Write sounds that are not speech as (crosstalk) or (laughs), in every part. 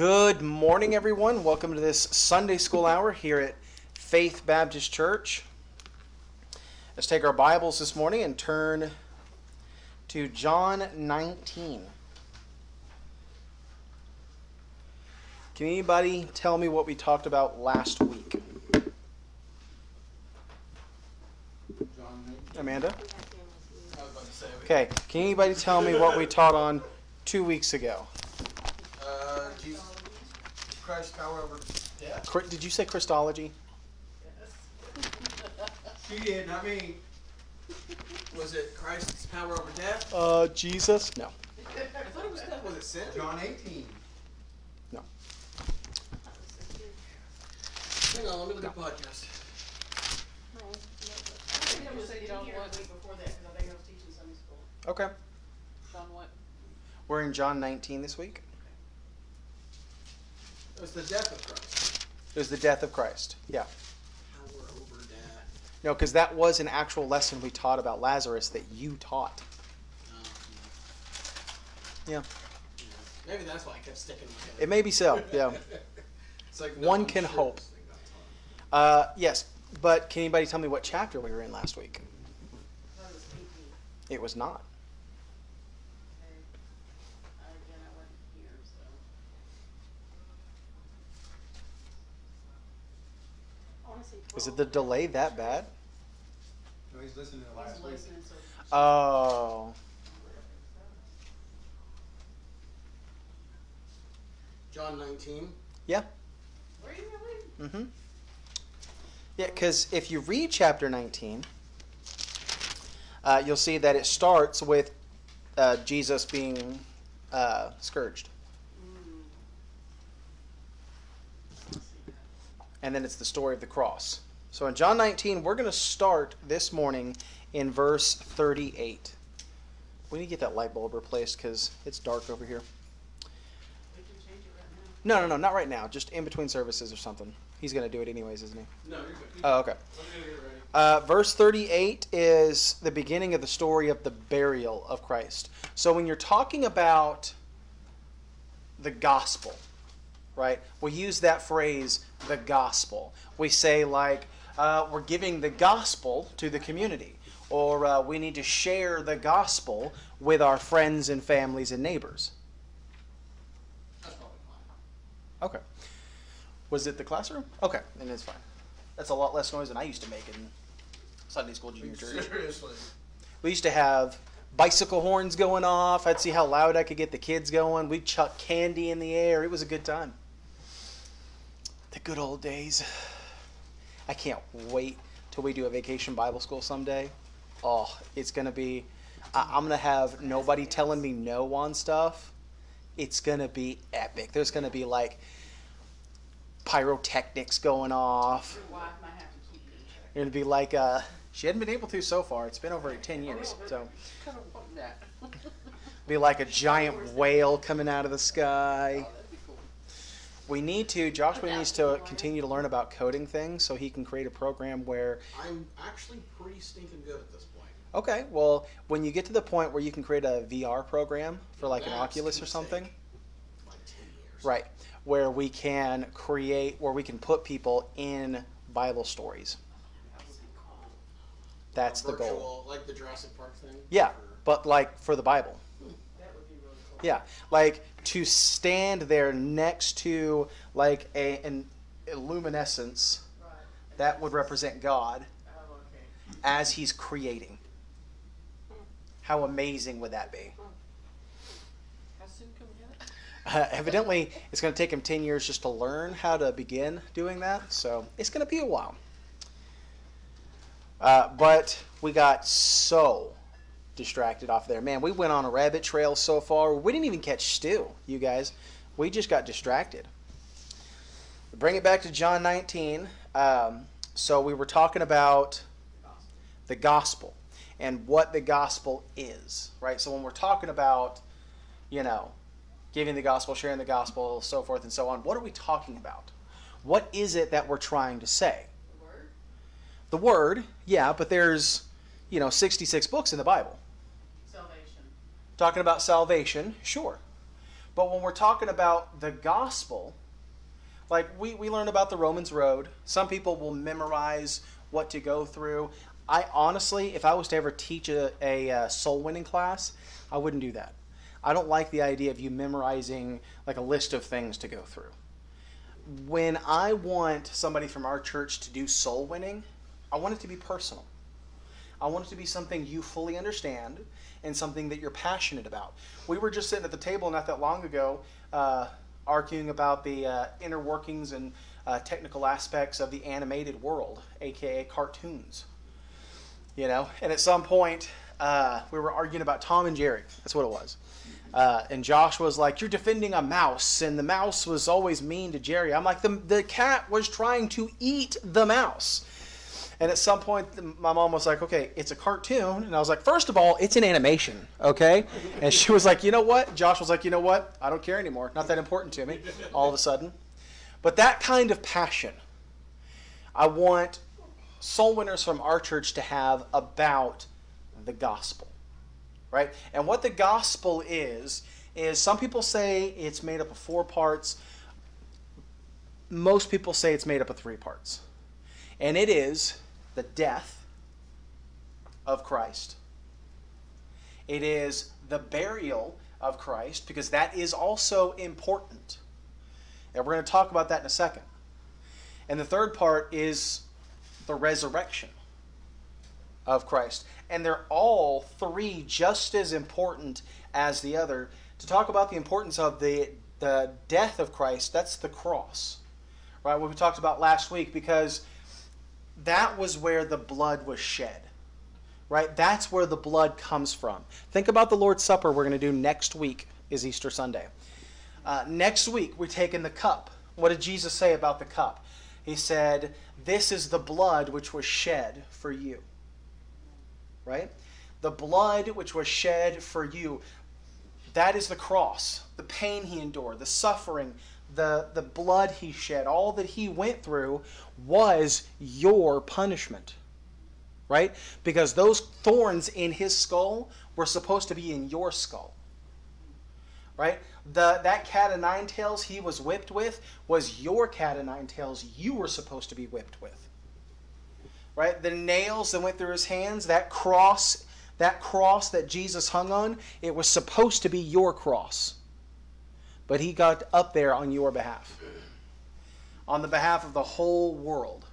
Good morning, everyone. Welcome to this Sunday school hour here at Faith Baptist Church. Let's take our Bibles this morning and turn to John 19. Can anybody tell me what we talked about last week? Amanda? Okay, can anybody tell me what we taught on two weeks ago? Jesus, Christ's death. Cri- Did you say Christology? Yes. She did, not me. Was it Christ's power over death? Uh, Jesus? No. I thought it was death. Was it sin? John 18. No. Hang on, let me look at the podcast. Okay. John what? We're in John 19 this week. It was the death of Christ. It was the death of Christ. Yeah. Power over death. No, because that was an actual lesson we taught about Lazarus that you taught. Oh, Yeah. yeah. Maybe that's why I kept sticking in my head. It may be so. Yeah. (laughs) It's like One I'm can sure hope. this thing got taught. Uh, yes, but can anybody tell me what chapter we were in last week? It was not. Is it the delay that bad? No, he's listening to last week. Oh. John 19. Yeah. Mm-hmm. Yeah, because if you read chapter 19, uh, you'll see that it starts with uh, Jesus being uh, scourged. And then it's the story of the cross. So in John 19, we're going to start this morning in verse 38. We need to get that light bulb replaced because it's dark over here. No, no, no, not right now. Just in between services or something. He's going to do it anyways, isn't he? No, you're good. Oh, okay. Let me get ready. Uh, verse 38 is the beginning of the story of the burial of Christ. So when you're talking about the gospel, right, we use that phrase, the gospel. We say, like, uh, we're giving the gospel to the community, or uh, we need to share the gospel with our friends and families and neighbors. That's probably fine. Okay. Was it the classroom? Okay, then it's fine. That's a lot less noise than I used to make in Sunday school junior (laughs) church. Seriously. We used to have bicycle horns going off. I'd see how loud I could get the kids going. We'd chuck candy in the air. It was a good time. The good old days. I can't wait till we do a vacation Bible school someday. Oh, it's going to be, I- I'm going to have nobody telling me no on stuff. It's going to be epic. There's going to be like pyrotechnics going off. Your wife might have to keep you in check. It'd be like, uh, she hadn't been able to so far. It's been over 10 years. So Kind of want that. be like a giant whale coming out of the sky. Oh, that'd be cool. We need to, Joshua needs to continue to learn about coding things so he can create a program where, I'm actually pretty stinking good at this point. okay, well, when you get to the point where you can create a VR program for like an Oculus or something, Like 10 years. right, where we can create, where we can put people in Bible stories. That would. That's the Virtual, goal. Like the Jurassic Park thing? Yeah, Or- but like for the Bible. That would be really cool. Yeah, like to stand there next to like a an illuminescence Right. that would represent God Oh, okay. as He's creating. How amazing would that be? How soon can we? Uh, evidently, it's going to take him 10 years just to learn how to begin doing that, so it's going to be a while. Uh, but we got so distracted off there. Man, we went on a rabbit trail so far. We didn't even catch Stu, you guys. We just got distracted. Bring it back to John 19. Um, so we were talking about the gospel and what the gospel is, right? So when we're talking about, you know, giving the gospel, sharing the gospel, so forth and so on, what are we talking about? What is it that we're trying to say? The word? The word, yeah, but there's, you know, 66 books in the Bible. Talking about salvation, sure. But when we're talking about the gospel, like we, we learn about the Romans road. Some people will memorize what to go through. I honestly, if I was to ever teach a, a, uh soul winning class, I wouldn't do that. I don't like the idea of you memorizing like a list of things to go through. When I want somebody from our church to do soul winning, I want it to be personal. I want it to be something you fully understand and something that you're passionate about. We were just sitting at the table not that long ago, uh, arguing about the uh, inner workings and uh, technical aspects of the animated world, aka cartoons. You know, and at some point, uh, we were arguing about Tom and Jerry. That's what it was. Uh, and Josh was like, "You're defending a mouse," and the mouse was always mean to Jerry. I'm like, "the the cat was trying to eat the mouse." And at some point, my mom was like, okay, it's a cartoon. And I was like, first of all, it's an animation, okay? And she was like, you know what? Josh was like, you know what? I don't care anymore. Not that important to me, all of a sudden. But that kind of passion, I want soul winners from our church to have about the gospel, right? And what the gospel is, is some people say it's made up of four parts. Most people say it's made up of three parts. And it is the death of Christ. It is the burial of Christ, because that is also important. And we're going to talk about that in a second. And the third part is the resurrection of Christ. And they're all three just as important as the other. To talk about the importance of the, the death of Christ, that's the cross. Right? What we talked about last week, because that was where the blood was shed. Right? That's where the blood comes from. Think about the Lord's Supper we're going to do next week is Easter Sunday. Uh, next week we're taking the cup. What did Jesus say about the cup? He said, "This is the blood which was shed for you." Right? The blood which was shed for you. That is the cross, the pain he endured, the suffering, the, the blood he shed, all that he went through was your punishment. Right? Because those thorns in his skull were supposed to be in your skull. Right? The, that cat of nine tails he was whipped with was your cat of nine tails you were supposed to be whipped with. Right? The nails that went through his hands, that cross, that cross that Jesus hung on, it was supposed to be your cross but he got up there on your behalf, on the behalf of the whole world.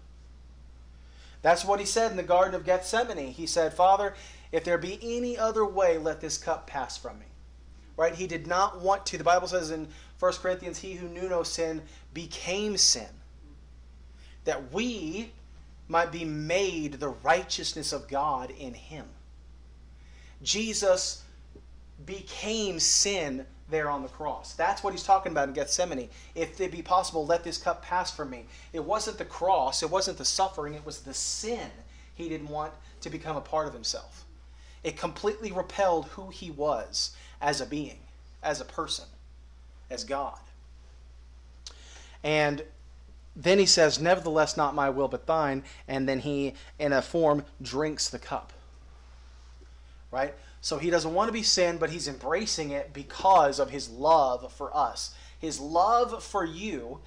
That's what he said in the Garden of Gethsemane. He said, Father, if there be any other way, let this cup pass from me. Right? He did not want to. The Bible says in 1 Corinthians, He who knew no sin became sin. That we might be made the righteousness of God in Him. Jesus became sin there on the cross. That's what he's talking about in Gethsemane. If it be possible, let this cup pass from me. It wasn't the cross, it wasn't the suffering, it was the sin he didn't want to become a part of himself. It completely repelled who he was as a being, as a person, as God. And then he says, Nevertheless, not my will, but thine. And then he, in a form, drinks the cup. Right? So he doesn't want to be sin, but he's embracing it because of his love for us. His love for you,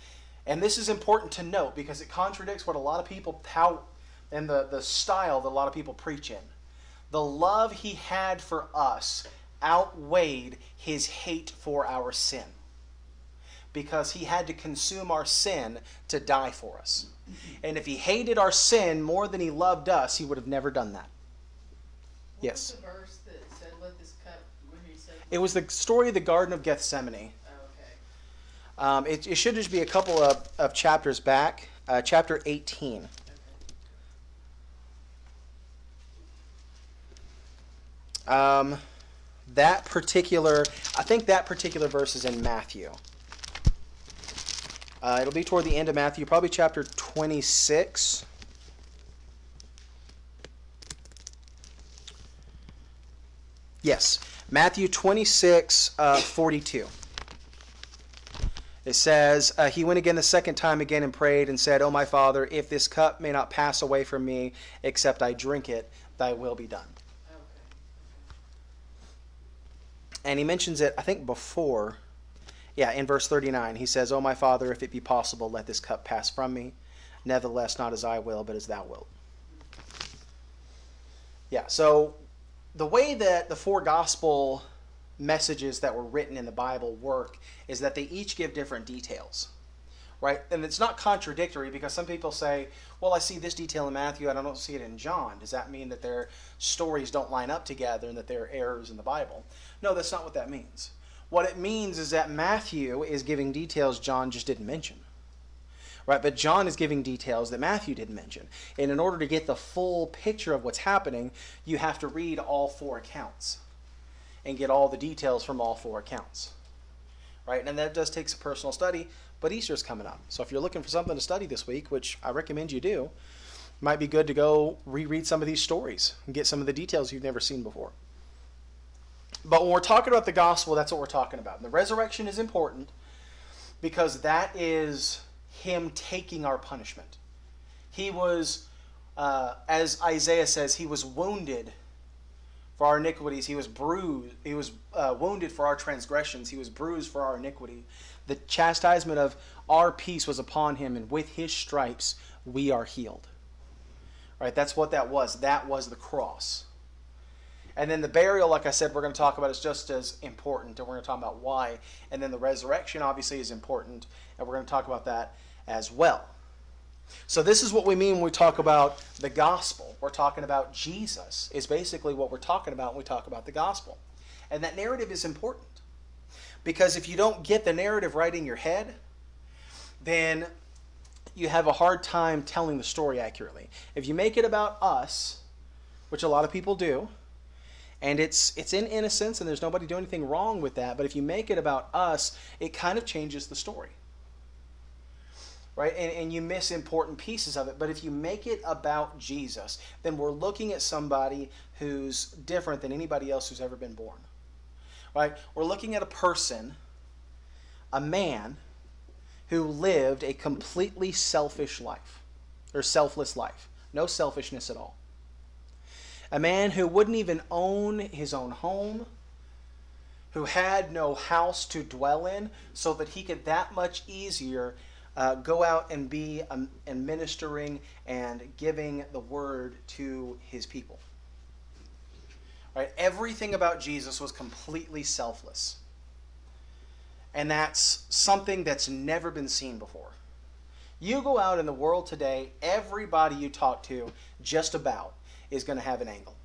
and this is important to note because it contradicts what a lot of people how and the, the style that a lot of people preach in. The love he had for us outweighed his hate for our sin. Because he had to consume our sin to die for us. And if he hated our sin more than he loved us, he would have never done that. What Yes. was the verse that said, "Let this cup," where he said, It was the story of the Garden of Gethsemane. Um, it, it should just be a couple of, of chapters back, uh, chapter 18. Um, that particular, I think that particular verse is in Matthew. Uh, it'll be toward the end of Matthew, probably chapter 26. Yes, Matthew 26, uh, 42. It says, uh, He went again the second time again and prayed and said, O my Father, if this cup may not pass away from me, except I drink it, thy will be done. Okay. And he mentions it, I think, before Yeah, in verse 39, he says, Oh, my Father, if it be possible, let this cup pass from me. Nevertheless, not as I will, but as thou wilt. Yeah, so the way that the four gospel messages that were written in the Bible work is that they each give different details. Right? And it's not contradictory because some people say, well, I see this detail in Matthew and I don't see it in John. Does that mean that their stories don't line up together and that there are errors in the Bible? No, that's not what that means. What it means is that Matthew is giving details John just didn't mention. Right? But John is giving details that Matthew didn't mention. And in order to get the full picture of what's happening, you have to read all four accounts and get all the details from all four accounts. Right? And that does take some personal study, but Easter's coming up. So if you're looking for something to study this week, which I recommend you do, might be good to go reread some of these stories and get some of the details you've never seen before. But when we're talking about the gospel, that's what we're talking about. And the resurrection is important because that is him taking our punishment. He was, uh, as Isaiah says, he was wounded for our iniquities. He was bruised. He was uh, wounded for our transgressions. He was bruised for our iniquity. The chastisement of our peace was upon him, and with his stripes we are healed. Right? That's what that was. That was the cross. And then the burial, like I said, we're going to talk about is just as important, and we're going to talk about why. And then the resurrection, obviously, is important, and we're going to talk about that as well. So this is what we mean when we talk about the gospel. We're talking about Jesus is basically what we're talking about when we talk about the gospel. And that narrative is important. Because if you don't get the narrative right in your head, then you have a hard time telling the story accurately. If you make it about us, which a lot of people do, and it's it's in innocence and there's nobody doing anything wrong with that, but if you make it about us, it kind of changes the story right? And, and you miss important pieces of it. But if you make it about Jesus, then we're looking at somebody who's different than anybody else who's ever been born, right? We're looking at a person, a man, who lived a completely selfish life, or selfless life. No selfishness at all. A man who wouldn't even own his own home, who had no house to dwell in, so that he could that much easier uh, go out and be um, and ministering and giving the word to his people. Right? Everything about Jesus was completely selfless. And that's something that's never been seen before. You go out in the world today, everybody you talk to, just about, is going to have an angle.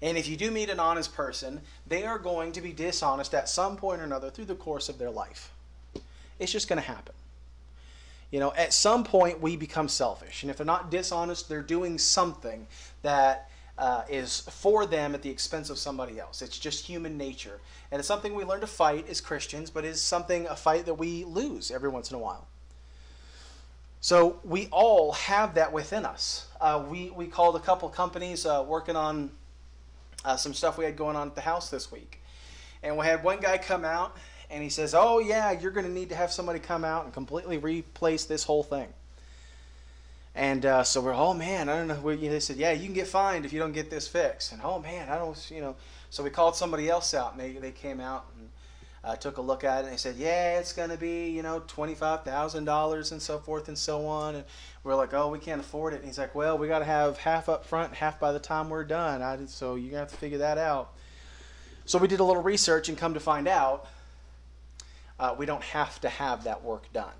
And if you do meet an honest person, they are going to be dishonest at some point or another through the course of their life. It's just going to happen. You know, at some point we become selfish. And if they're not dishonest, they're doing something that uh, is for them at the expense of somebody else. It's just human nature. And it's something we learn to fight as Christians, but is something, a fight that we lose every once in a while. So we all have that within us. Uh, we, we called a couple companies uh, working on uh, some stuff we had going on at the house this week. And we had one guy come out and he says, "Oh yeah, you're going to need to have somebody come out and completely replace this whole thing." And uh, so we're, oh man, I don't know. They said, yeah, you can get fined if you don't get this fixed. And oh man, I don't, you know. So we called somebody else out, and they, they came out and uh, took a look at it, and they said, yeah, it's going to be, you know, twenty five thousand dollars and so forth and so on. And we're like, oh, we can't afford it. And he's like, well, we got to have half up front, half by the time we're done. I, so you're gonna have to figure that out. So we did a little research and come to find out uh, we don't have to have that work done.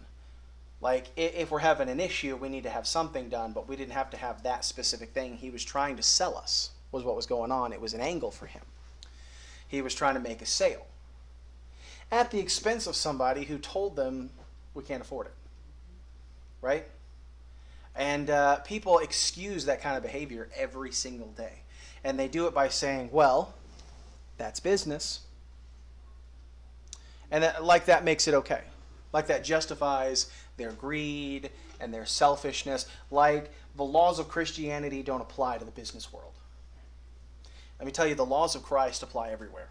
Like, if we're having an issue, we need to have something done, but we didn't have to have that specific thing. He was trying to sell us, was what was going on. It was an angle for him. He was trying to make a sale at the expense of somebody who told them we can't afford it. Right? And uh, people excuse that kind of behavior every single day. And they do it by saying, well, that's business. And that, like that makes it okay. Like that justifies their greed and their selfishness. Like the laws of Christianity don't apply to the business world. Let me tell you, the laws of Christ apply everywhere.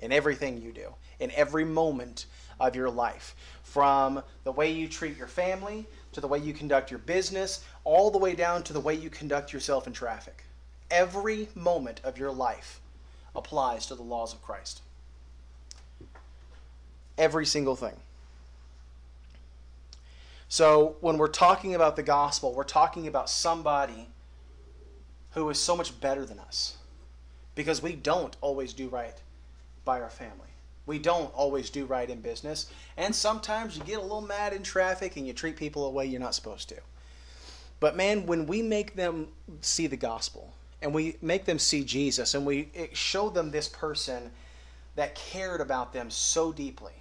In everything you do, in every moment of your life. From the way you treat your family, to the way you conduct your business, all the way down to the way you conduct yourself in traffic. Every moment of your life applies to the laws of Christ. Every single thing. So when we're talking about the gospel, we're talking about somebody who is so much better than us because we don't always do right by our family. We don't always do right in business. And sometimes you get a little mad in traffic and you treat people a way you're not supposed to. But man, when we make them see the gospel and we make them see Jesus and we show them this person that cared about them so deeply,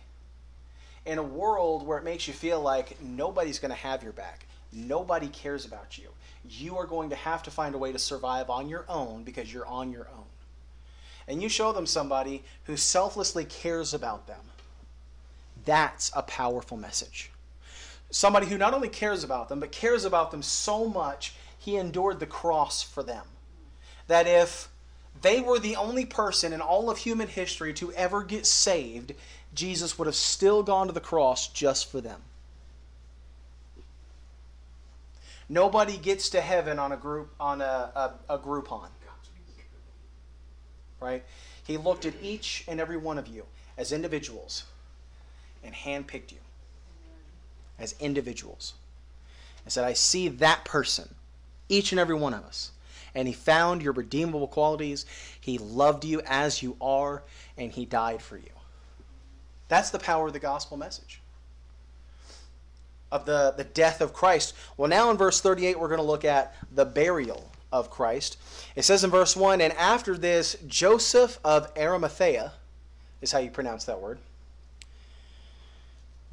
in a world where it makes you feel like nobody's going to have your back, nobody cares about you, you are going to have to find a way to survive on your own because you're on your own. And you show them somebody who selflessly cares about them. That's a powerful message. Somebody who not only cares about them, but cares about them so much he endured the cross for them. That if they were the only person in all of human history to ever get saved, Jesus would have still gone to the cross just for them. Nobody gets to heaven on a group on a, a, a Groupon. Right? He looked at each and every one of you as individuals and handpicked you as individuals. And said, I see that person, each and every one of us. And he found your redeemable qualities. He loved you as you are, and he died for you. That's the power of the gospel message. Of the, the death of Christ. Well, now in verse 38, we're going to look at the burial of Christ. It says in verse 1 And after this, Joseph of Arimathea, is how you pronounce that word,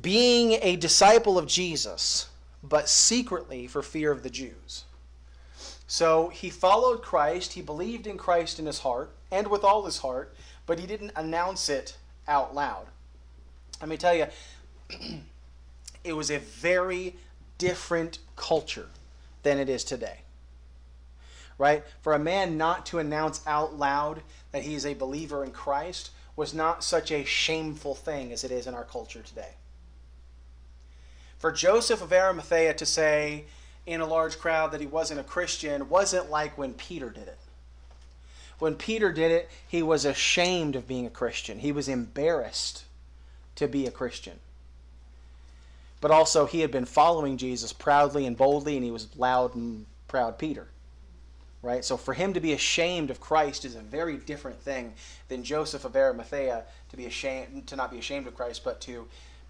being a disciple of Jesus, but secretly for fear of the Jews. So he followed Christ, he believed in Christ in his heart and with all his heart, but he didn't announce it out loud. Let me tell you, (clears throat) it was a very different culture than it is today. Right? For a man not to announce out loud that he is a believer in Christ was not such a shameful thing as it is in our culture today. For Joseph of Arimathea to say in a large crowd that he wasn't a Christian wasn't like when Peter did it. When Peter did it, he was ashamed of being a Christian. He was embarrassed to be a Christian. But also, he had been following Jesus proudly and boldly, and he was loud and proud Peter. Right? So, for him to be ashamed of Christ is a very different thing than Joseph of Arimathea to be ashamed, to not be ashamed of Christ, but to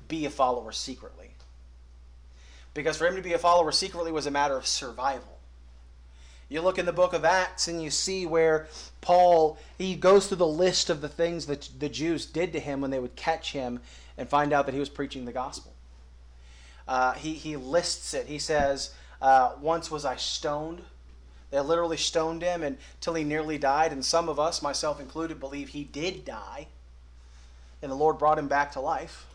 be a follower secretly. Because for him to be a follower secretly was a matter of survival. You look in the book of Acts and you see where Paul he goes through the list of the things that the Jews did to him when they would catch him and find out that he was preaching the gospel. Uh, he he lists it. He says, uh, "Once was I stoned." They literally stoned him until he nearly died, and some of us, myself included, believe he did die, and the Lord brought him back to life.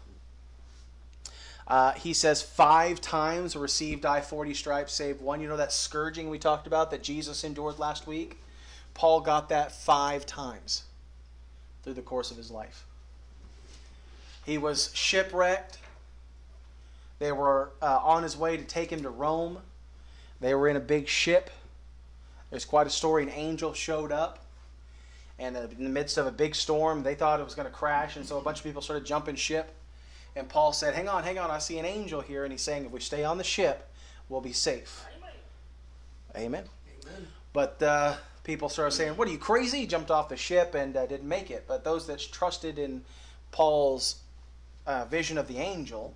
Uh, he says, Five times received I 40 stripes, save one. You know that scourging we talked about that Jesus endured last week? Paul got that five times through the course of his life. He was shipwrecked. They were uh, on his way to take him to Rome. They were in a big ship. There's quite a story. An angel showed up, and in the midst of a big storm, they thought it was going to crash, and so a bunch of people started jumping ship. And Paul said, Hang on, hang on, I see an angel here. And he's saying, If we stay on the ship, we'll be safe. Amen. Amen. But uh, people started saying, What are you crazy? He jumped off the ship and uh, didn't make it. But those that trusted in Paul's uh, vision of the angel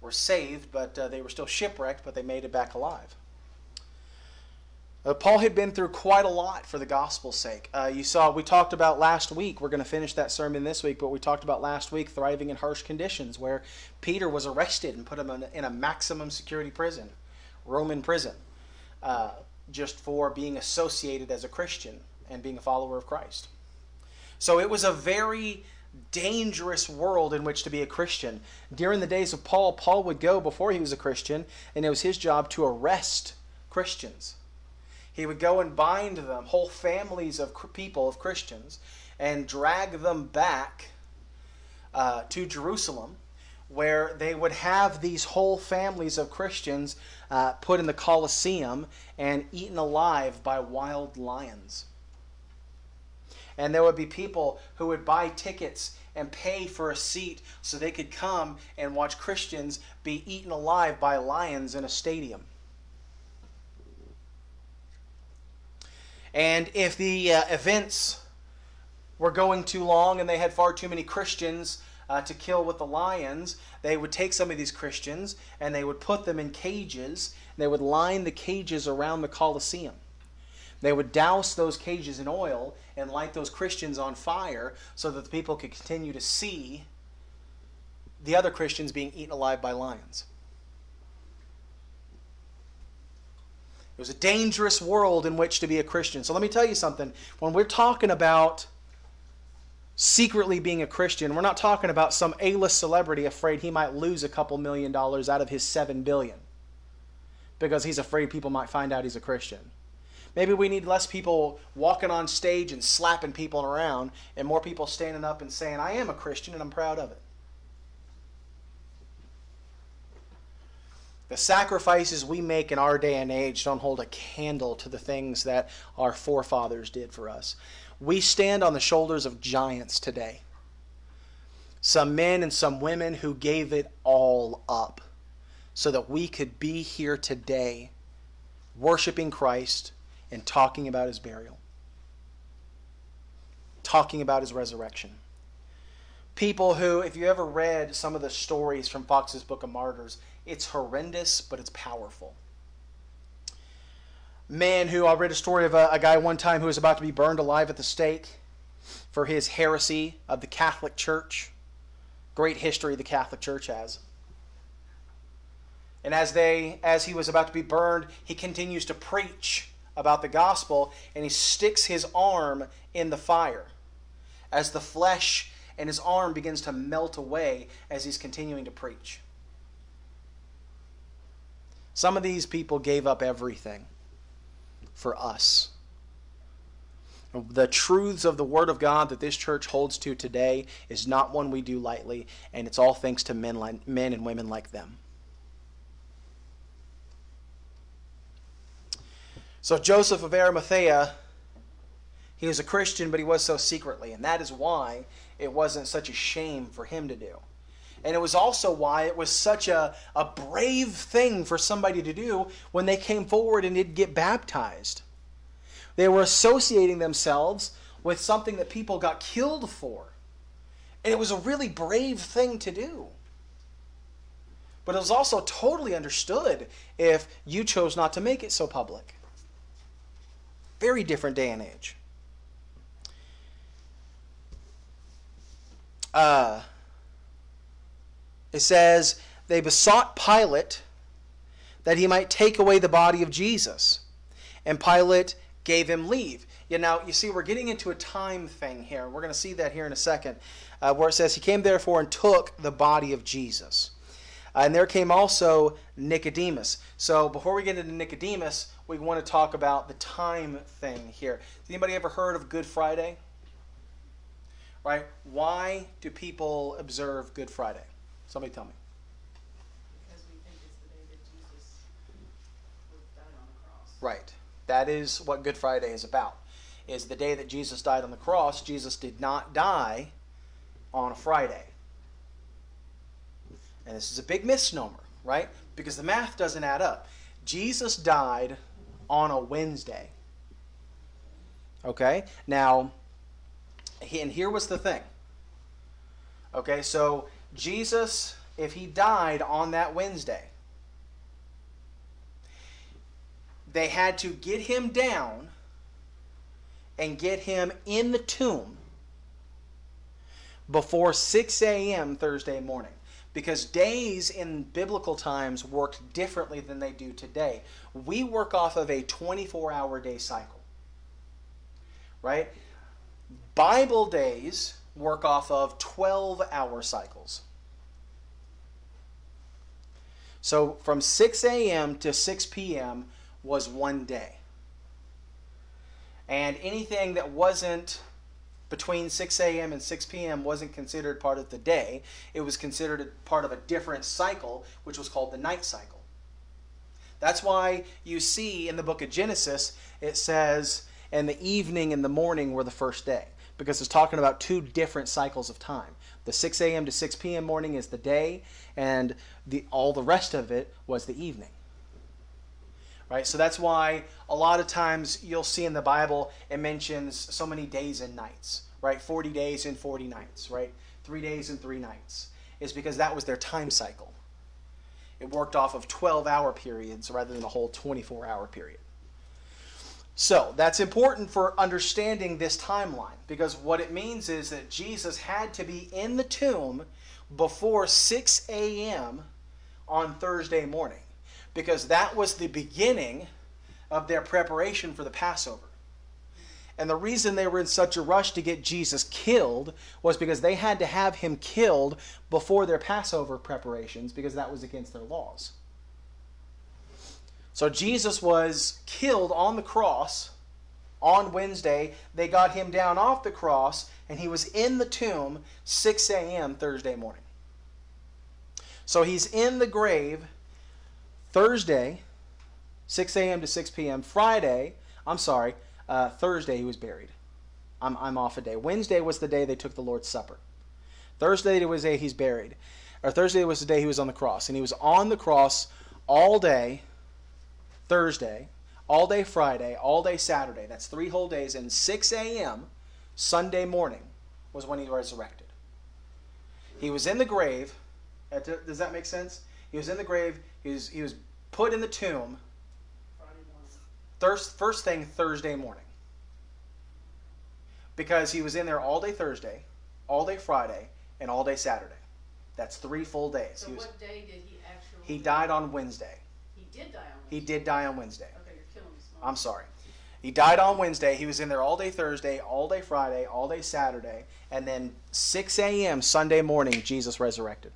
were saved, but uh, they were still shipwrecked, but they made it back alive. Uh, Paul had been through quite a lot for the gospel's sake. Uh, you saw, we talked about last week, we're going to finish that sermon this week, but we talked about last week thriving in harsh conditions, where Peter was arrested and put him in, in a maximum security prison, Roman prison, uh, just for being associated as a Christian and being a follower of Christ. So it was a very dangerous world in which to be a Christian. During the days of Paul, Paul would go before he was a Christian, and it was his job to arrest Christians he would go and bind them, whole families of people, of Christians, and drag them back uh, to Jerusalem, where they would have these whole families of Christians uh, put in the Colosseum and eaten alive by wild lions. And there would be people who would buy tickets and pay for a seat so they could come and watch Christians be eaten alive by lions in a stadium. And if the uh, events were going too long and they had far too many Christians uh, to kill with the lions, they would take some of these Christians and they would put them in cages. They would line the cages around the Colosseum. They would douse those cages in oil and light those Christians on fire so that the people could continue to see the other Christians being eaten alive by lions. It was a dangerous world in which to be a Christian. So let me tell you something. When we're talking about secretly being a Christian, we're not talking about some A-list celebrity afraid he might lose a couple million dollars out of his 7 billion because he's afraid people might find out he's a Christian. Maybe we need less people walking on stage and slapping people around and more people standing up and saying, I am a Christian and I'm proud of it. The sacrifices we make in our day and age don't hold a candle to the things that our forefathers did for us. We stand on the shoulders of giants today. Some men and some women who gave it all up so that we could be here today worshiping Christ and talking about his burial, talking about his resurrection. People who, if you ever read some of the stories from Fox's Book of Martyrs, it's horrendous, but it's powerful. Man, who I read a story of a, a guy one time who was about to be burned alive at the stake for his heresy of the Catholic Church. Great history the Catholic Church has. And as they as he was about to be burned, he continues to preach about the gospel and he sticks his arm in the fire as the flesh and his arm begins to melt away as he's continuing to preach. Some of these people gave up everything for us. The truths of the Word of God that this church holds to today is not one we do lightly, and it's all thanks to men, like, men and women like them. So, Joseph of Arimathea, he was a Christian, but he was so secretly, and that is why it wasn't such a shame for him to do. And it was also why it was such a, a brave thing for somebody to do when they came forward and did get baptized. They were associating themselves with something that people got killed for. And it was a really brave thing to do. But it was also totally understood if you chose not to make it so public. Very different day and age. Uh, it says, They besought Pilate that he might take away the body of Jesus. And Pilate gave him leave. Yeah, now, you see, we're getting into a time thing here. We're going to see that here in a second, uh, where it says, He came therefore and took the body of Jesus. Uh, and there came also Nicodemus. So before we get into Nicodemus, we want to talk about the time thing here. Has anybody ever heard of Good Friday? Right? Why do people observe Good Friday? Somebody tell me. Because we think it's the day that Jesus was died on the cross. Right. That is what Good Friday is about. Is the day that Jesus died on the cross. Jesus did not die on a Friday. And this is a big misnomer, right? Because the math doesn't add up. Jesus died on a Wednesday. Okay? Now, and here was the thing. Okay, so Jesus, if he died on that Wednesday, they had to get him down and get him in the tomb before 6 a.m. Thursday morning. Because days in biblical times worked differently than they do today. We work off of a 24 hour day cycle. Right? Bible days work off of 12 hour cycles. So from 6 a.m. to 6 p.m. was one day. And anything that wasn't between 6 a.m. and 6 p.m. wasn't considered part of the day. It was considered part of a different cycle, which was called the night cycle. That's why you see in the book of Genesis, it says, and the evening and the morning were the first day. Because it's talking about two different cycles of time. The 6 a.m. to 6 p.m. morning is the day, and the all the rest of it was the evening. Right? So that's why a lot of times you'll see in the Bible it mentions so many days and nights, right? 40 days and 40 nights, right? 3 days and 3 nights. Is because that was their time cycle. It worked off of 12-hour periods rather than a whole 24-hour period. So that's important for understanding this timeline because what it means is that Jesus had to be in the tomb before 6 a.m. on Thursday morning because that was the beginning of their preparation for the Passover. And the reason they were in such a rush to get Jesus killed was because they had to have him killed before their Passover preparations because that was against their laws. So Jesus was killed on the cross on Wednesday. They got him down off the cross, and he was in the tomb 6 a.m. Thursday morning. So he's in the grave Thursday, 6 a.m. to 6 p.m. Friday, I'm sorry, uh, Thursday he was buried. I'm, I'm off a day. Wednesday was the day they took the Lord's Supper. Thursday was the day he's buried. Or Thursday was the day he was on the cross. And he was on the cross all day Thursday, all day Friday, all day Saturday. That's three whole days. And 6 a.m. Sunday morning was when he resurrected. He was in the grave. Does that make sense? He was in the grave. He was, he was put in the tomb first, first thing Thursday morning. Because he was in there all day Thursday, all day Friday, and all day Saturday. That's three full days. So He, was, what day did he actually? he died on Wednesday. He did die on He did die on Wednesday. Okay, you're killing me. Small. I'm sorry. He died on Wednesday. He was in there all day Thursday, all day Friday, all day Saturday, and then 6 a.m. Sunday morning, Jesus resurrected.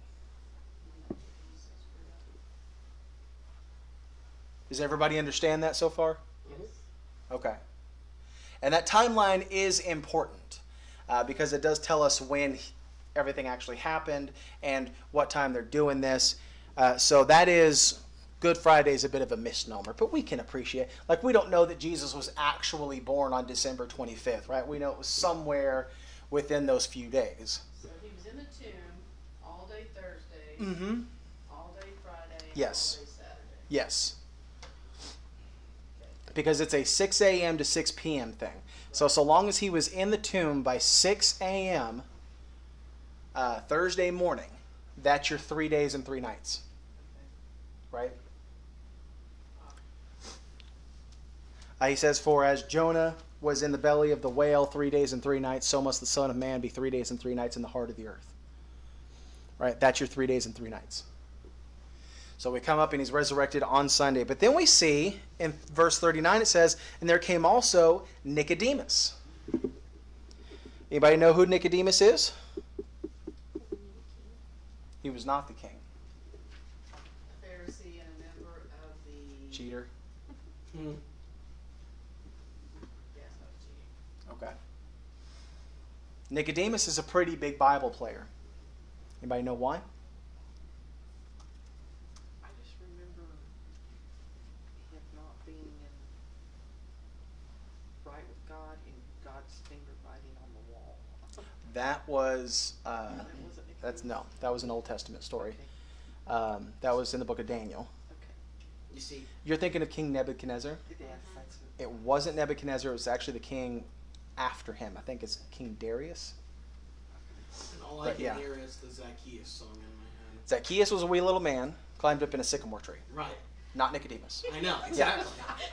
Does everybody understand that so far? Yes. Okay. And that timeline is important uh, because it does tell us when everything actually happened and what time they're doing this. Uh, so that is Good Friday is a bit of a misnomer, but we can appreciate. Like we don't know that Jesus was actually born on December 25th, right? We know it was somewhere within those few days. So he was in the tomb all day Thursday, Mm-hmm. all day Friday, Yes. all day Saturday. Yes. Because it's a 6 a.m. to 6 p.m. thing. So, so long as he was in the tomb by 6 a.m. Uh, Thursday morning, that's your three days and three nights. Right? Uh, he says, For as Jonah was in the belly of the whale three days and three nights, so must the Son of Man be three days and three nights in the heart of the earth. Right? That's your three days and three nights. So we come up and he's resurrected on Sunday. But then we see in verse 39 it says, And there came also Nicodemus. Anybody know who Nicodemus is? He was not the king. A Pharisee and a member of the. Cheater. Hmm. Yes, I was cheating. Okay. Nicodemus is a pretty big Bible player. Anybody know why? I just remember him not being in right with God and God's finger biting on the wall. (laughs) That was uh, That wasn't that's no, that was an Old Testament story. Okay. Um, that was in the book of Daniel. okay. You see, You're thinking of King Nebuchadnezzar. Yes, that's it. It wasn't Nebuchadnezzar. It was actually the king after him. I think it's King Darius. and all I But can yeah. hear is the Zacchaeus song in my head. Zacchaeus was a wee little man, climbed up in a sycamore tree. Right. Not Nicodemus. I know, exactly.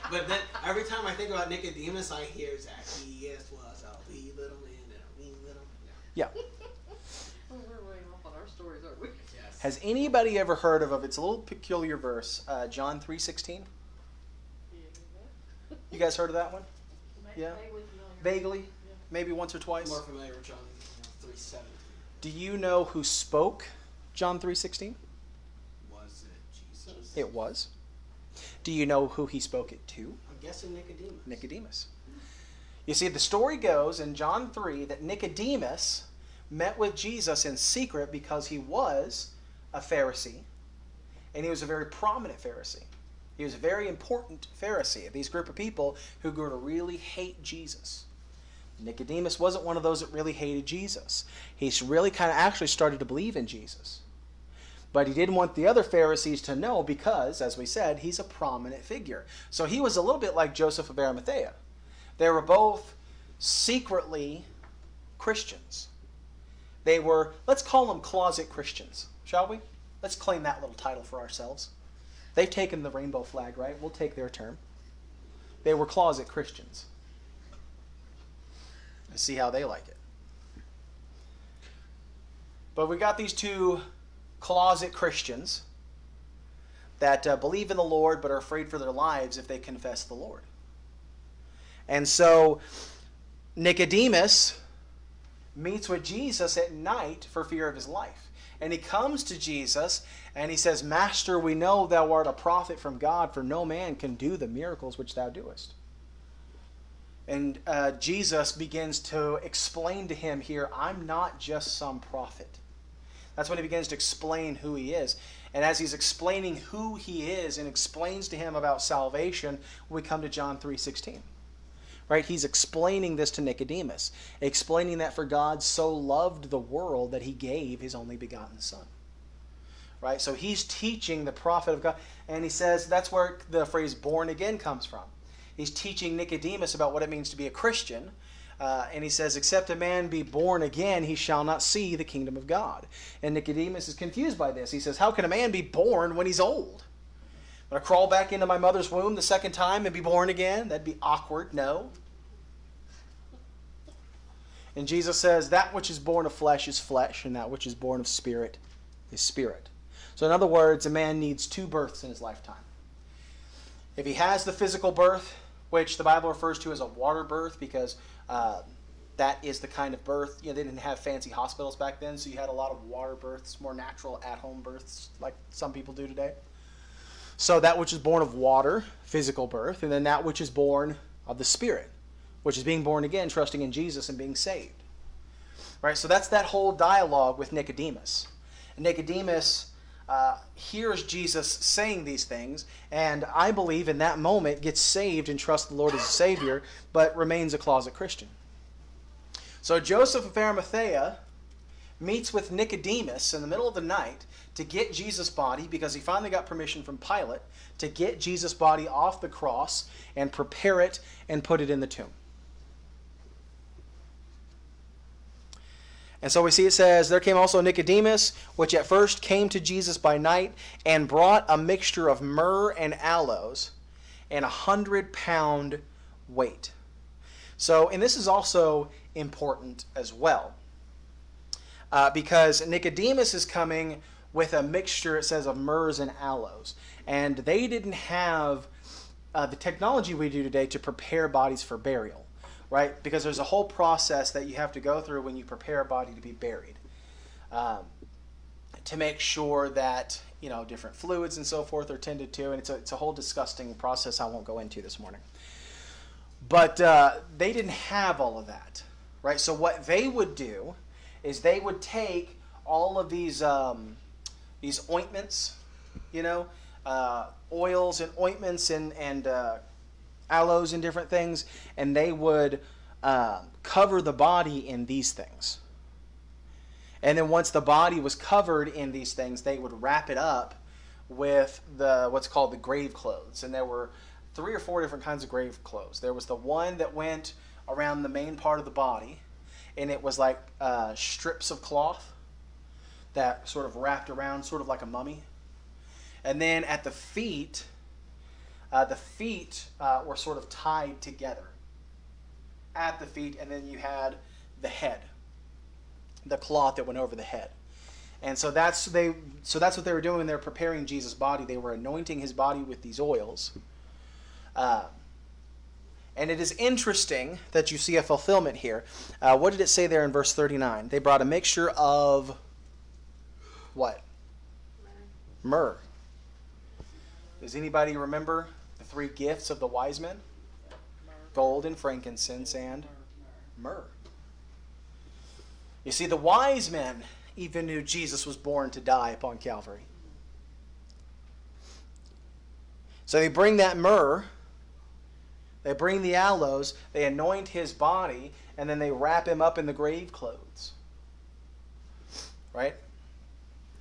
but then every time I think about Nicodemus, I hear Zacchaeus was a wee little man and a wee little. man. Yeah. (laughs) We're way off on our stories, aren't we? Yes. Has anybody ever heard of, of it's a little peculiar verse, uh, John 3.16? You guys heard of that one? Ma- Yeah. Vaguely. Maybe once or twice? more familiar with John three seventeen. Do you know who spoke John 3.16? Was it Jesus? It was. Do you know who he spoke it to? I'm guessing Nicodemus. Nicodemus. You see, the story goes in John 3 that Nicodemus met with Jesus in secret because he was a Pharisee, and he was a very prominent Pharisee. He was a very important Pharisee of these group of people who grew to really hate Jesus. Nicodemus wasn't one of those that really hated Jesus. He's really kind of actually started to believe in Jesus. But he didn't want the other Pharisees to know because, as we said, he's a prominent figure. So he was a little bit like Joseph of Arimathea. They were both secretly Christians. They were, let's call them closet Christians, shall we? Let's claim that little title for ourselves. They've taken the rainbow flag, right? We'll take their term. They were closet Christians. Let's see how they like it. But we got these two closet Christians that uh, believe in the Lord but are afraid for their lives if they confess the Lord. And so Nicodemus meets with Jesus at night for fear of his life. And he comes to Jesus and he says, Master, we know thou art a prophet from God, for no man can do the miracles which thou doest. And uh, Jesus begins to explain to him here, I'm not just some prophet. That's when he begins to explain who he is. And as he's explaining who he is and explains to him about salvation, we come to John 3:16. Right? He's explaining this to Nicodemus, explaining that for God so loved the world that he gave his only begotten son. Right? So he's teaching the prophet of God and he says that's where the phrase born again comes from. He's teaching Nicodemus about what it means to be a Christian. Uh, and he says, Except a man be born again, he shall not see the kingdom of God. And Nicodemus is confused by this. He says, How can a man be born when he's old? But I crawl back into my mother's womb the second time and be born again? That'd be awkward. No. And Jesus says, That which is born of flesh is flesh, and that which is born of spirit is spirit. So, in other words, a man needs two births in his lifetime. If he has the physical birth, which the Bible refers to as a water birth because uh, that is the kind of birth. You know, they didn't have fancy hospitals back then, so you had a lot of water births, more natural at-home births, like some people do today. So that which is born of water, physical birth, and then that which is born of the Spirit, which is being born again, trusting in Jesus and being saved. Right. So that's that whole dialogue with Nicodemus. And Nicodemus uh, hears Jesus saying these things, and I believe in that moment gets saved and trusts the Lord as a Savior, but remains a closet Christian. So Joseph of Arimathea meets with Nicodemus in the middle of the night to get Jesus' body because he finally got permission from Pilate to get Jesus' body off the cross and prepare it and put it in the tomb. And so we see it says, There came also Nicodemus, which at first came to Jesus by night, and brought a mixture of myrrh and aloes, and a hundred pound weight. So, and this is also important as well, uh, because Nicodemus is coming with a mixture, it says, of myrrhs and aloes. And they didn't have uh, the technology we do today to prepare bodies for burial right? Because there's a whole process that you have to go through when you prepare a body to be buried, um, to make sure that you know different fluids and so forth are tended to, and it's a it's a whole disgusting process I won't go into this morning. But uh, they didn't have all of that, right? So what they would do is they would take all of these um, these ointments, you know, uh, oils and ointments and and uh, aloes and different things, and they would uh, cover the body in these things. And then once the body was covered in these things, they would wrap it up with the what's called the grave clothes. And there were three or four different kinds of grave clothes. There was the one that went around the main part of the body, and it was like uh, strips of cloth that sort of wrapped around, sort of like a mummy. And then at the feet, uh, the feet uh, were sort of tied together at the feet, and then you had the head, the cloth that went over the head. And so that's they. So that's what they were doing. When they were preparing Jesus' body. They were anointing his body with these oils. Uh, and it is interesting that you see a fulfillment here. Uh, what did it say there in verse 39? They brought a mixture of what? Myrrh. Does anybody remember three gifts of the wise men? Gold and frankincense and myrrh. You see, the wise men even knew Jesus was born to die upon Calvary. So they bring that myrrh, They bring the aloes, they anoint his body, and then they wrap him up in the grave clothes. Right?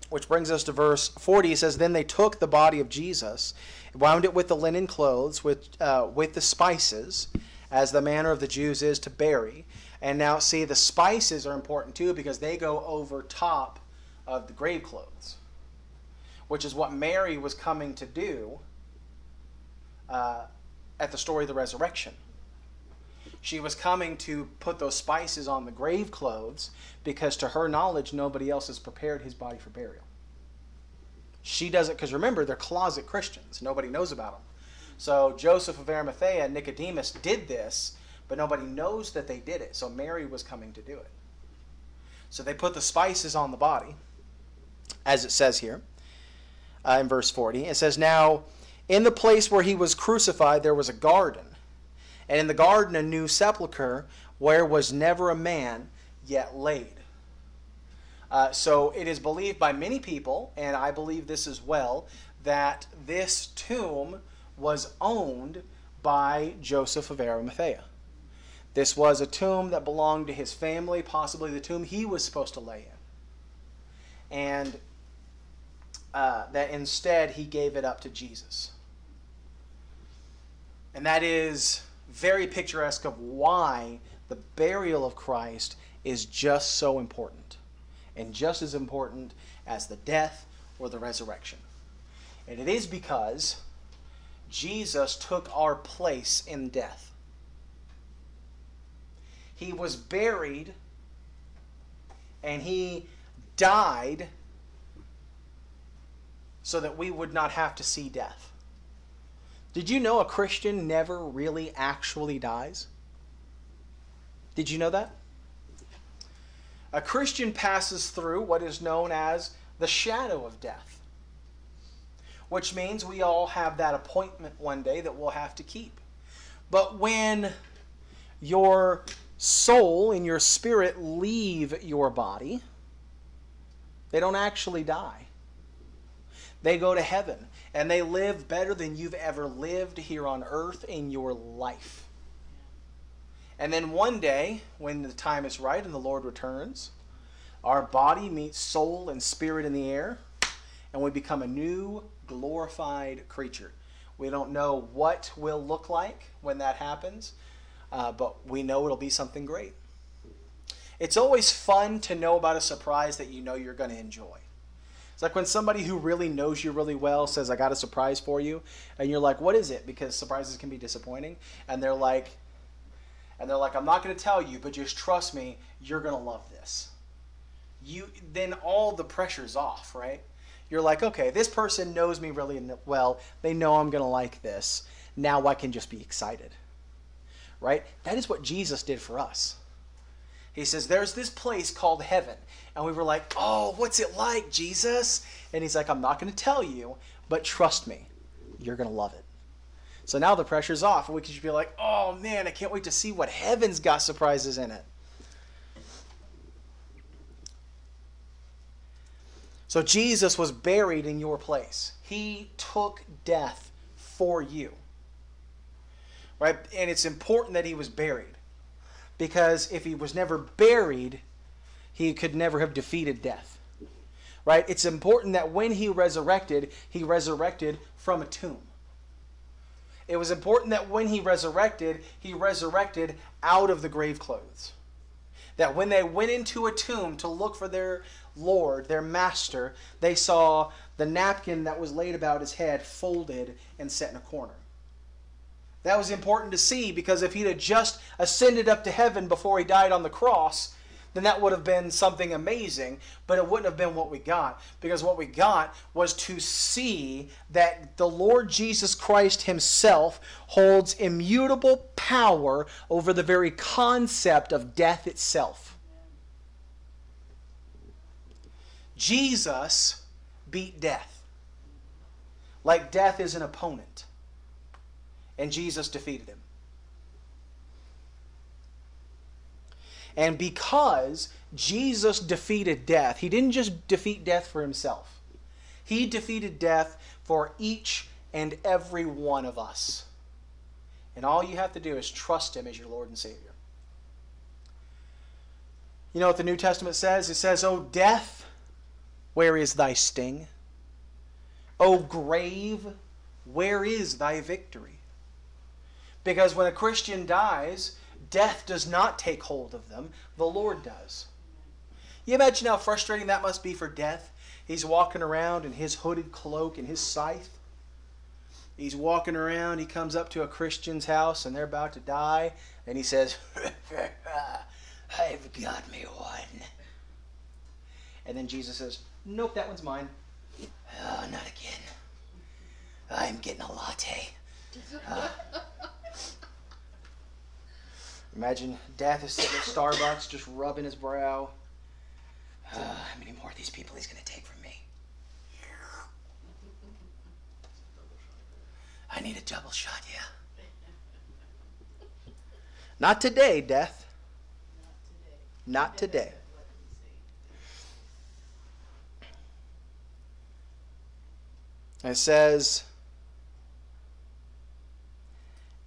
Which brings us to verse 40. It says, Then they took the body of Jesus, wound it with the linen clothes, with, uh, with the spices, as the manner of the Jews is to bury. And now, see, the spices are important too because they go over top of the grave clothes, which is what Mary was coming to do uh, at the story of the resurrection. She was coming to put those spices on the grave clothes because, to her knowledge, nobody else has prepared his body for burial. She does it because remember, they're closet Christians. Nobody knows about them. So Joseph of Arimathea and Nicodemus did this, but nobody knows that they did it. So Mary was coming to do it. So they put the spices on the body, as it says here uh, in verse 40. It says, Now, in the place where he was crucified, there was a garden and in the garden a new sepulchre where was never a man yet laid. Uh, so it is believed by many people, and I believe this as well, that this tomb was owned by Joseph of Arimathea. This was a tomb that belonged to his family, possibly the tomb he was supposed to lay in. And uh, that instead he gave it up to Jesus. And that is very picturesque of why the burial of Christ is just so important and just as important as the death or the resurrection. And it is because Jesus took our place in death. He was buried and he died so that we would not have to see death. Did you know a Christian never really actually dies? Did you know that? A Christian passes through what is known as the shadow of death, which means we all have that appointment one day that we'll have to keep. But when your soul and your spirit leave your body, they don't actually die. They go to heaven and they live better than you've ever lived here on earth in your life. And then one day, when the time is right and the Lord returns, our body meets soul and spirit in the air, and we become a new glorified creature. We don't know what will look like when that happens, uh, but we know it'll be something great. It's always fun to know about a surprise that you know you're going to enjoy. It's like when somebody who really knows you really well says, I got a surprise for you. And you're like, what is it? Because surprises can be disappointing. And they're like, and they're like, I'm not going to tell you, but just trust me, you're going to love this. You then all the pressure's off, right? You're like, okay, this person knows me really well. They know I'm going to like this. Now I can just be excited. Right? That is what Jesus did for us. He says, There's this place called heaven. And we were like, Oh, what's it like, Jesus? And he's like, I'm not going to tell you, but trust me, you're going to love it. So now the pressure's off, and we can just be like, Oh man, I can't wait to see what heaven's got surprises in it. So Jesus was buried in your place. He took death for you. Right? And it's important that he was buried because if he was never buried, he could never have defeated death. Right? It's important that when he resurrected, he resurrected from a tomb. It was important that when he resurrected, he resurrected out of the grave clothes. That when they went into a tomb to look for their Lord, their master, they saw the napkin that was laid about his head folded and set in a corner. That was important to see because if he'd have just ascended up to heaven before he died on the cross, then that would have been something amazing, but it wouldn't have been what we got. Because what we got was to see that the Lord Jesus Christ Himself holds immutable power over the very concept of death itself. Jesus beat death. Like death is an opponent and Jesus defeated him. And because Jesus defeated death, he didn't just defeat death for himself, he defeated death for each and every one of us. And all you have to do is trust Him as your Lord and Savior. You know what the New Testament says? It says, O death, where is thy sting? O grave, where is thy victory? Because when a Christian dies, death does not take hold of them, the Lord does. You imagine how frustrating that must be for death? He's walking around in his hooded cloak and his scythe. He's walking around, he comes up to a Christian's house and they're about to die, and he says, (laughs) I've got me one. And then Jesus says, Nope, that one's mine. Oh, not again. I'm getting a latte. Uh, imagine Death is sitting at Starbucks just rubbing his brow. Uh, (sighs) how many more of these people he's going to take from me? I need a double shot, yeah. Not today, Death. Not today. It says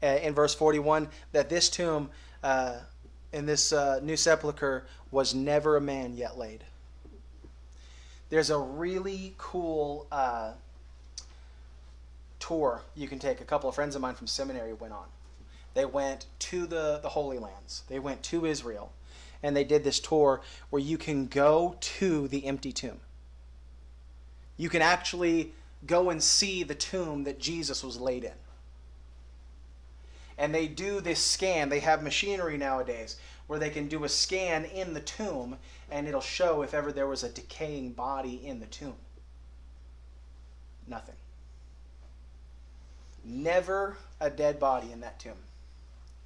uh, in verse 41 that this tomb uh, in this uh, new sepulchre was never a man yet laid. There's a really cool uh, tour you can take. A couple of friends of mine from seminary went on. They went to the, the Holy Lands, they went to Israel, and they did this tour where you can go to the empty tomb. You can actually go and see the tomb that Jesus was laid in. And they do this scan. They have machinery nowadays where they can do a scan in the tomb and it'll show if ever there was a decaying body in the tomb. Nothing. Never a dead body in that tomb.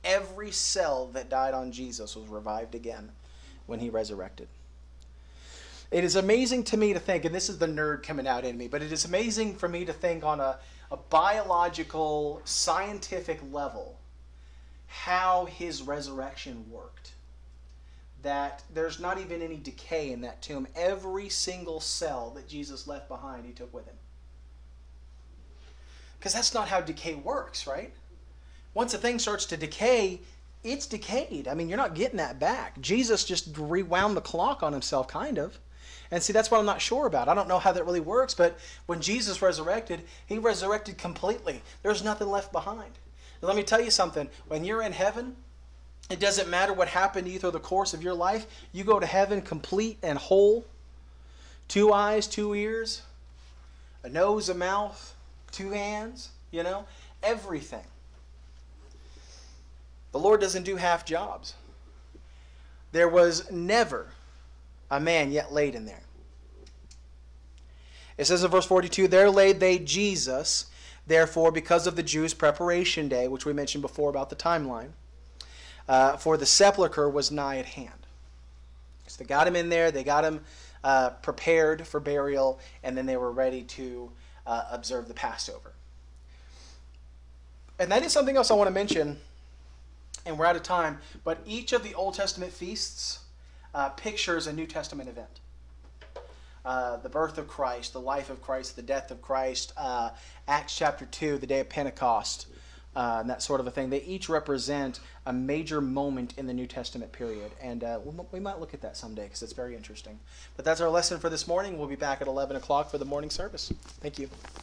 Every cell that died on Jesus was revived again when he resurrected. It is amazing to me to think, and this is the nerd coming out in me, but it is amazing for me to think on a, a biological, scientific level how his resurrection worked. That there's not even any decay in that tomb. Every single cell that Jesus left behind, he took with him. Because that's not how decay works, right? Once a thing starts to decay, it's decayed. I mean, you're not getting that back. Jesus just rewound the clock on himself, kind of. And see, that's what I'm not sure about. I don't know how that really works, but when Jesus resurrected, he resurrected completely. There's nothing left behind. Let me tell you something when you're in heaven, it doesn't matter what happened to you through the course of your life, you go to heaven complete and whole. Two eyes, two ears, a nose, a mouth, two hands, you know, everything. The Lord doesn't do half jobs. There was never a man yet laid in there. It says in verse 42 There laid they Jesus, therefore, because of the Jews' preparation day, which we mentioned before about the timeline, uh, for the sepulchre was nigh at hand. So they got him in there, they got him uh, prepared for burial, and then they were ready to uh, observe the Passover. And that is something else I want to mention, and we're out of time, but each of the Old Testament feasts uh, pictures a New Testament event. Uh, the birth of Christ, the life of Christ, the death of Christ, uh, Acts chapter 2, the day of Pentecost, uh, and that sort of a thing. They each represent a major moment in the New Testament period. And uh, we, we might look at that someday because it's very interesting. But that's our lesson for this morning. We'll be back at 11 o'clock for the morning service. Thank you.